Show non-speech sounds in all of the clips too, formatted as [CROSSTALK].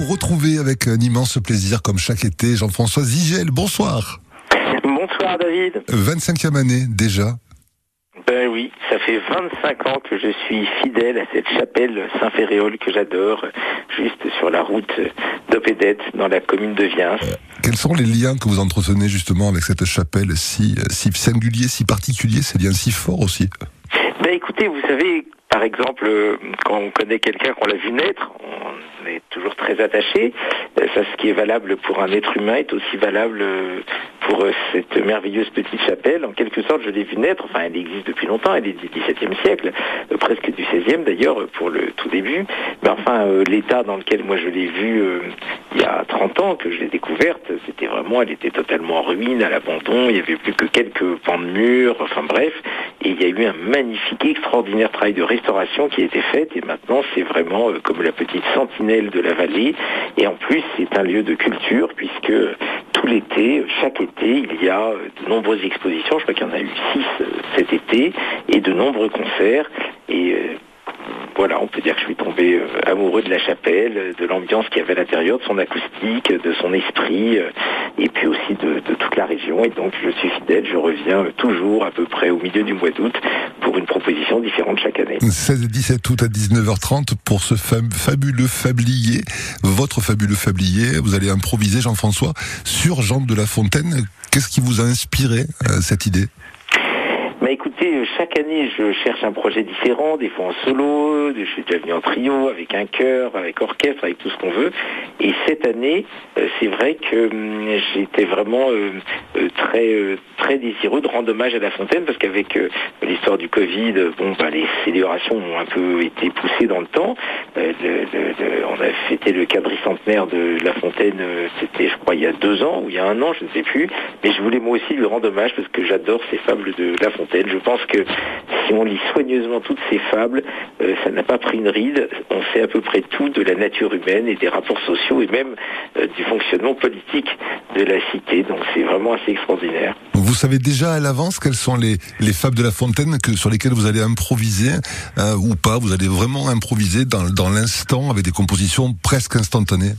vous retrouver avec un immense plaisir, comme chaque été. Jean-François Zigel, bonsoir. Bonsoir David. 25e année déjà. Ben oui, ça fait 25 ans que je suis fidèle à cette chapelle Saint-Féréol que j'adore, juste sur la route d'Opédette, dans la commune de Viens. Quels sont les liens que vous entretenez justement avec cette chapelle si, si singulier, si particulier, ces liens si forts aussi? Ben écoutez, vous savez, par exemple, quand on connaît quelqu'un qu'on l'a vu naître, on est toujours très attaché. Ça, ce qui est valable pour un être humain est aussi valable pour cette merveilleuse petite chapelle. En quelque sorte, je l'ai vu naître. Enfin, elle existe depuis longtemps. Elle est du XVIIe siècle, euh, presque du XVIe d'ailleurs pour le tout début. Mais enfin, euh, l'état dans lequel moi je l'ai euh, il y a 30 ans que je l'ai découverte, c'était vraiment, elle était totalement en ruine, à l'abandon. Il y avait plus que quelques pans de murs. Enfin bref, et il y a eu un magnifique, extraordinaire travail de restauration qui a été fait. Et maintenant, c'est vraiment comme la petite sentinelle de la vallée. Et en plus, c'est un lieu de culture puisque tout l'été, chaque été, il y a euh, de nombreuses expositions. Je crois qu'il y en a eu six euh, cet été et de nombreux concerts. Et euh, voilà, on peut dire que je suis tombé amoureux de la chapelle, de l'ambiance qu'il y avait à l'intérieur, de son acoustique, de son esprit, et puis aussi de, toute la région. Et donc je suis fidèle, je reviens toujours à peu près au milieu du mois d'août pour une proposition différente chaque année. 16 et 17 août à 19h30 pour ce fabuleux fablier, votre fabuleux fablier. Vous allez improviser, Jean-François, sur Jean de La Fontaine. Qu'est-ce qui vous a inspiré cette idée? Bah écoutez, chaque année je cherche un projet différent, des fois en solo, je suis déjà venu en trio, avec un chœur, avec orchestre, avec tout ce qu'on veut. Et cette année, euh, c'est vrai que hum, j'étais vraiment euh, euh, très très désireux de rendre hommage à La Fontaine parce qu'avec l'histoire du Covid, bon bah les célébrations ont un peu été poussées dans le temps. on a fêté le quadricentenaire de La Fontaine, c'était je crois il y a deux ans ou il y a un an, je ne sais plus. Mais je voulais moi aussi lui rendre hommage parce que j'adore ces fables de La Fontaine. Je pense que si on lit soigneusement toutes ces fables, euh, ça n'a pas pris une ride. On sait à peu près tout de la nature humaine et des rapports sociaux et même euh, du fonctionnement politique de la cité. Donc c'est vraiment assez extraordinaire. Vous savez déjà à l'avance quelles sont les, fables de La Fontaine sur lesquelles vous allez improviser euh, ou pas? Vous allez vraiment improviser dans, l'instant avec des compositions presque instantanées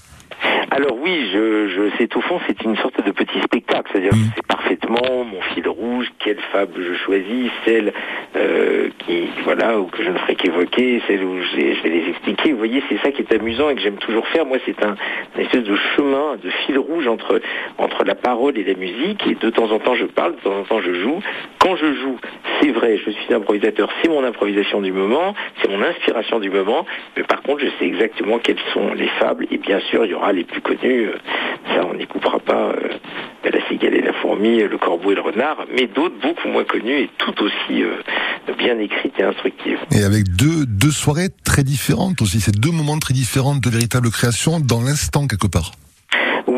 alors oui, je, je c'est au fond, c'est une sorte de petit spectacle, c'est-à-dire mmh. c'est parfaitement mon fil rouge, quelle fable je choisis, celle euh, qui, voilà, ou que je ne ferai qu'évoquer, celle où je, vais les expliquer. Vous voyez, c'est ça qui est amusant et que j'aime toujours faire. Moi, c'est un une espèce de chemin, de fil rouge entre entre la parole et la musique. Et de temps en temps, je parle, de temps en temps, je joue. Quand je joue, c'est vrai, je suis improvisateur, c'est mon improvisation du moment, c'est mon inspiration du moment. Mais par contre, je sais exactement quelles sont les fables. Et bien sûr, il y aura les plus connues. Ça, on n'y coupera pas. Euh, la cigale et la fourmi, le corbeau et le renard, mais d'autres beaucoup moins connus et tout aussi euh, bien écrites et instructives. Et avec deux, deux soirées très différentes aussi, c'est deux moments très différents de véritable création dans l'instant quelque part.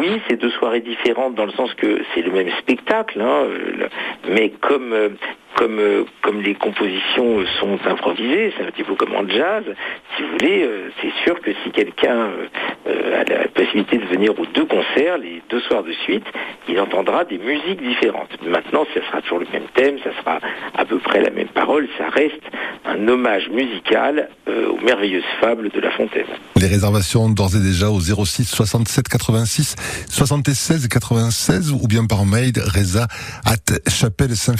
Oui, c'est deux soirées différentes dans le sens que c'est le même spectacle, hein, euh, mais comme euh, comme, euh, comme les compositions sont improvisées, c'est un petit peu comme en jazz, si vous voulez, c'est sûr que si quelqu'un a la possibilité de venir aux deux concerts, les deux soirs de suite, il entendra des musiques différentes. Maintenant, ça sera toujours le même thème, ça sera à peu près la même parole, ça reste un hommage musical aux merveilleuses fables de La Fontaine. Les réservations d'ores et déjà au 06 67 86 76 96 ou bien par mail reza at chapelle saint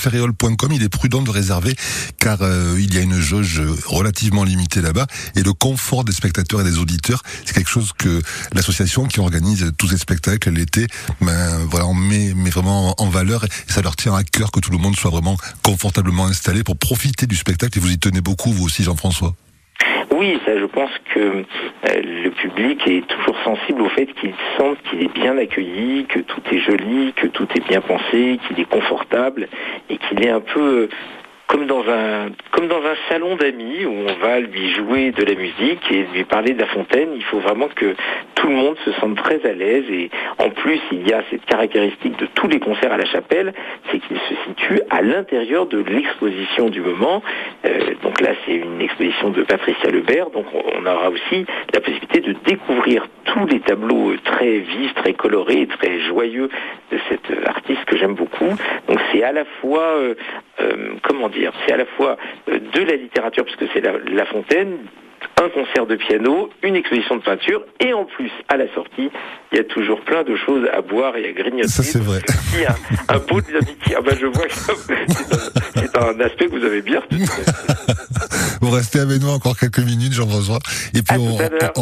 il est prudent de réserver car euh, il y a une jauge relativement limitée là-bas et le confort des spectateurs et des auditeurs, c'est quelque chose que l'association qui organise tous ces spectacles l'été, ben voilà, on met, met vraiment en valeur et ça leur tient à cœur que tout le monde soit vraiment confortablement installé pour profiter du spectacle et vous y tenez beaucoup vous aussi Jean-François. Oui, ça, je pense que euh, le public est toujours sensible au fait qu'il sente qu'il est bien accueilli, que tout est joli, que tout est bien pensé, qu'il est confortable et qu'il est un peu comme dans un comme dans un salon d'amis où on va lui jouer de la musique et lui parler de la fontaine, il faut vraiment que tout le monde se sente très à l'aise et en plus il y a cette caractéristique de tous les concerts à la chapelle, c'est qu'ils se situent à l'intérieur de l'exposition du moment. Euh, donc là c'est une exposition de Patricia Lebert, donc on aura aussi la possibilité de découvrir tous les tableaux très vifs, très colorés, très joyeux de cette artiste que j'aime beaucoup. Donc c'est à la fois euh, euh, comment dire c'est à la fois euh, de la littérature, puisque c'est la, Fontaine, un concert de piano, une exposition de peinture, et en plus, à la sortie, il y a toujours plein de choses à boire et à grignoter. Ça, c'est vrai. Il y a un, pot de. Ah ben, je vois que [LAUGHS] c'est un, aspect que vous avez bien [LAUGHS] Vous restez avec nous encore quelques minutes, Jean-François. Et puis,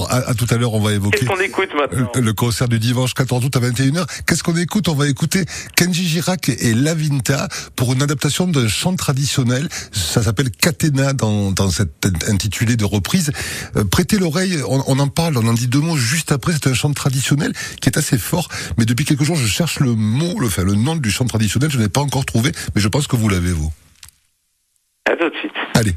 à, tout à l'heure, on va évoquer. Qu'est-ce qu'on écoute maintenant le, concert du dimanche 14 août à 21h. Qu'est-ce qu'on écoute? On va écouter Kenji Girac et Lavinta pour une adaptation d'un chant traditionnel. Ça s'appelle Catena dans, dans cette intitulé de reprise. Euh, prêtez l'oreille, on, on, en parle, on en dit deux mots juste après. C'est un chant traditionnel qui est assez fort. Mais depuis quelques jours, je cherche le mot, le, enfin, le nom du chant traditionnel. Je n'ai pas encore trouvé, mais je pense que vous l'avez, vous. À tout de suite. Allez.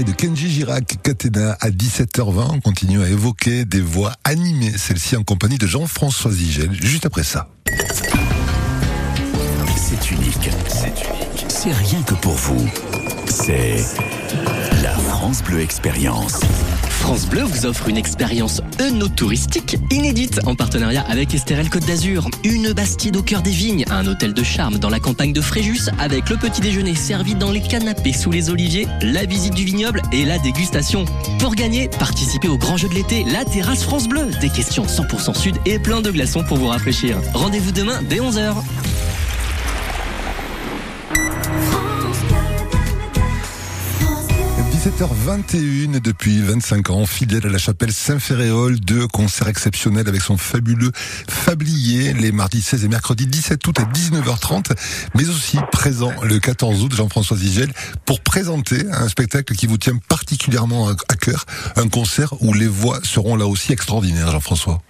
De Kenji Girac, Catena à 17h20. On continue à évoquer des voix animées, celle-ci en compagnie de Jean-François Zigel, juste après ça. C'est unique, c'est unique. C'est rien que pour vous. c'est la France Bleu Expérience. France Bleu vous offre une expérience œnotouristique inédite en partenariat avec Estérel Côte d'Azur. Une bastide au cœur des vignes, un hôtel de charme dans la campagne de Fréjus avec le petit déjeuner servi dans les canapés sous les oliviers, la visite du vignoble et la dégustation. Pour gagner, participez au grand jeu de l'été, la terrasse France Bleu. Des questions 100% sud et plein de glaçons pour vous rafraîchir. Rendez-vous demain dès 11h. 17h21 depuis 25 ans, fidèle à la chapelle Saint-Féréol, deux concerts exceptionnels avec son fabuleux Fablier les mardis 16 et mercredi 17 août à 19h30, mais aussi présent le 14 août, Jean-François Zigel, pour présenter un spectacle qui vous tient particulièrement à cœur, un concert où les voix seront là aussi extraordinaires, Jean-François.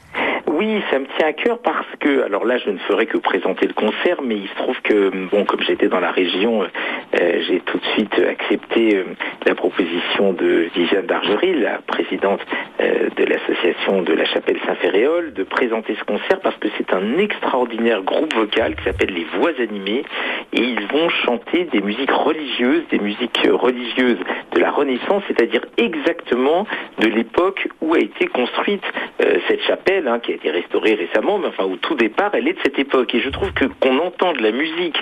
Oui, ça me tient à cœur parce que, alors là, je ne ferai que présenter le concert, mais il se trouve que, bon, comme j'étais dans la région, euh, j'ai tout de suite accepté euh, la proposition de Viviane Dargerie, la présidente euh, de l'association de la Chapelle Saint-Féréol, de présenter ce concert parce que c'est un extraordinaire groupe vocal qui s'appelle les Voix animées. Et ils vont chanter des musiques religieuses, des musiques religieuses de la Renaissance, c'est-à-dire exactement de l'époque où a été construite cette chapelle, hein, qui a été restaurée récemment, mais enfin au tout départ, elle est de cette époque. Et je trouve que qu'on entend de la musique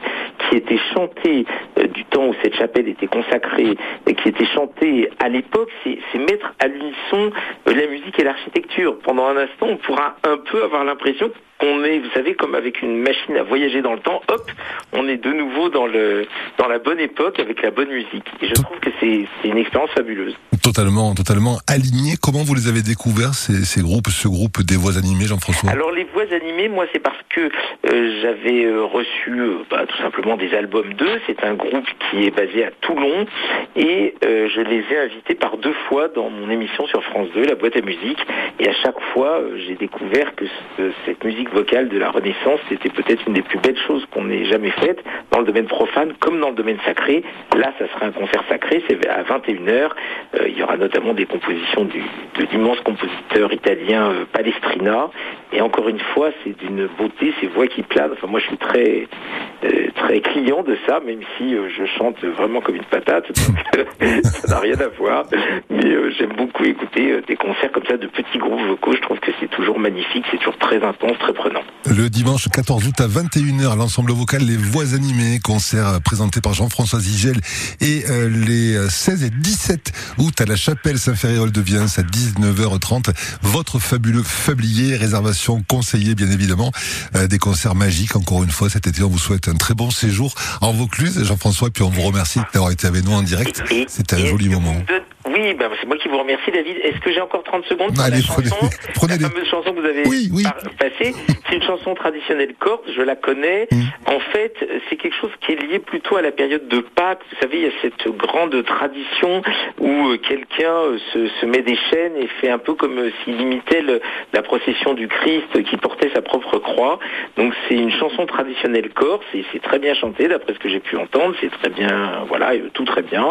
qui était chantée du temps où cette chapelle était consacrée et qui était chantée à l'époque, c'est mettre à l'unisson la musique et l'architecture. Pendant un instant, on pourra un peu avoir l'impression qu'on est, vous savez, comme avec une machine à voyager dans le temps, hop, on est de nouveau dans le dans la bonne époque avec la bonne musique. Et je trouve que c'est une expérience fabuleuse. Totalement, totalement aligné. Comment vous les avez découverts ces, ces groupes, ce groupe des voix animées, Alors les voix animées, moi c'est parce que euh, j'avais euh, reçu euh, bah, tout simplement des albums d'eux. C'est un groupe qui est basé à Toulon et je les ai invités par deux fois dans mon émission sur France 2, la boîte à musique. Et à chaque fois, j'ai découvert que cette musique vocale de la Renaissance, c'était peut-être une des plus belles choses qu'on ait jamais faites dans le domaine profane comme dans le domaine sacré. Là, ça sera un concert sacré, c'est à 21h. Euh, il y aura notamment des compositions de l'immense compositeur italien euh, Palestrina. Et encore une fois, c'est d'une beauté, ces voix qui planent. Enfin, moi, je suis très, euh, très client de ça, même si je chante vraiment comme une patate. [LAUGHS] ça n'a rien à voir. Mais j'aime beaucoup écouter des concerts comme ça de petits groupes vocaux. Je trouve que c'est toujours magnifique, c'est toujours très intense, très le dimanche 14 août à 21h, l'ensemble vocal Les Voix Animées, concert présenté par Jean-François Zigel et euh, les 16 et 17 août à la chapelle Saint-Féréol de Viens à 19h30. Votre fabuleux fablier, réservation conseillée bien évidemment, euh, des concerts magiques encore une fois cet été. On vous souhaite un très bon séjour en Vaucluse, Jean-François, puis on vous remercie d'avoir été avec nous en direct. C'était un joli moment. Oui, ben, c'est moi qui vous remercie, David. Est-ce que j'ai encore 30 secondes pour Allez, la chanson [LAUGHS] prenez, La fameuse chanson que vous avez oui, oui. passée. C'est une chanson traditionnelle corse, je la connais. Mm. En fait, c'est quelque chose qui est lié plutôt à la période de Pâques. Vous savez, il y a cette grande tradition où euh, quelqu'un euh, se, se, met des chaînes et fait un peu comme euh, s'il imitait le, la procession du Christ qui portait sa propre croix. Donc c'est une chanson traditionnelle corse et c'est très bien chanté d'après ce que j'ai pu entendre. C'est très bien, voilà, tout très bien.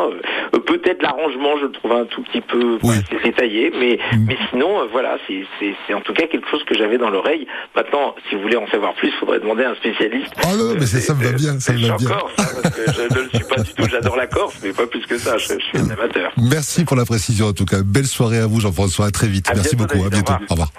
Peut-être l'arrangement, je le trouve un tout petit peu détaillé, mais, mm. mais sinon, euh, voilà, c'est en tout cas quelque chose que j'avais dans l'oreille. Maintenant, si vous voulez en savoir plus, il faudrait demander à un spécialiste. Ah non, mais ça me va bien, ça me va bien. Corse, hein, parce que je ne le suis pas du tout, j'adore la Corse, mais pas plus que ça, je, suis un amateur. Merci pour la précision en tout cas. Belle soirée à vous Jean-François, à très vite. Merci beaucoup, à bientôt. Au revoir.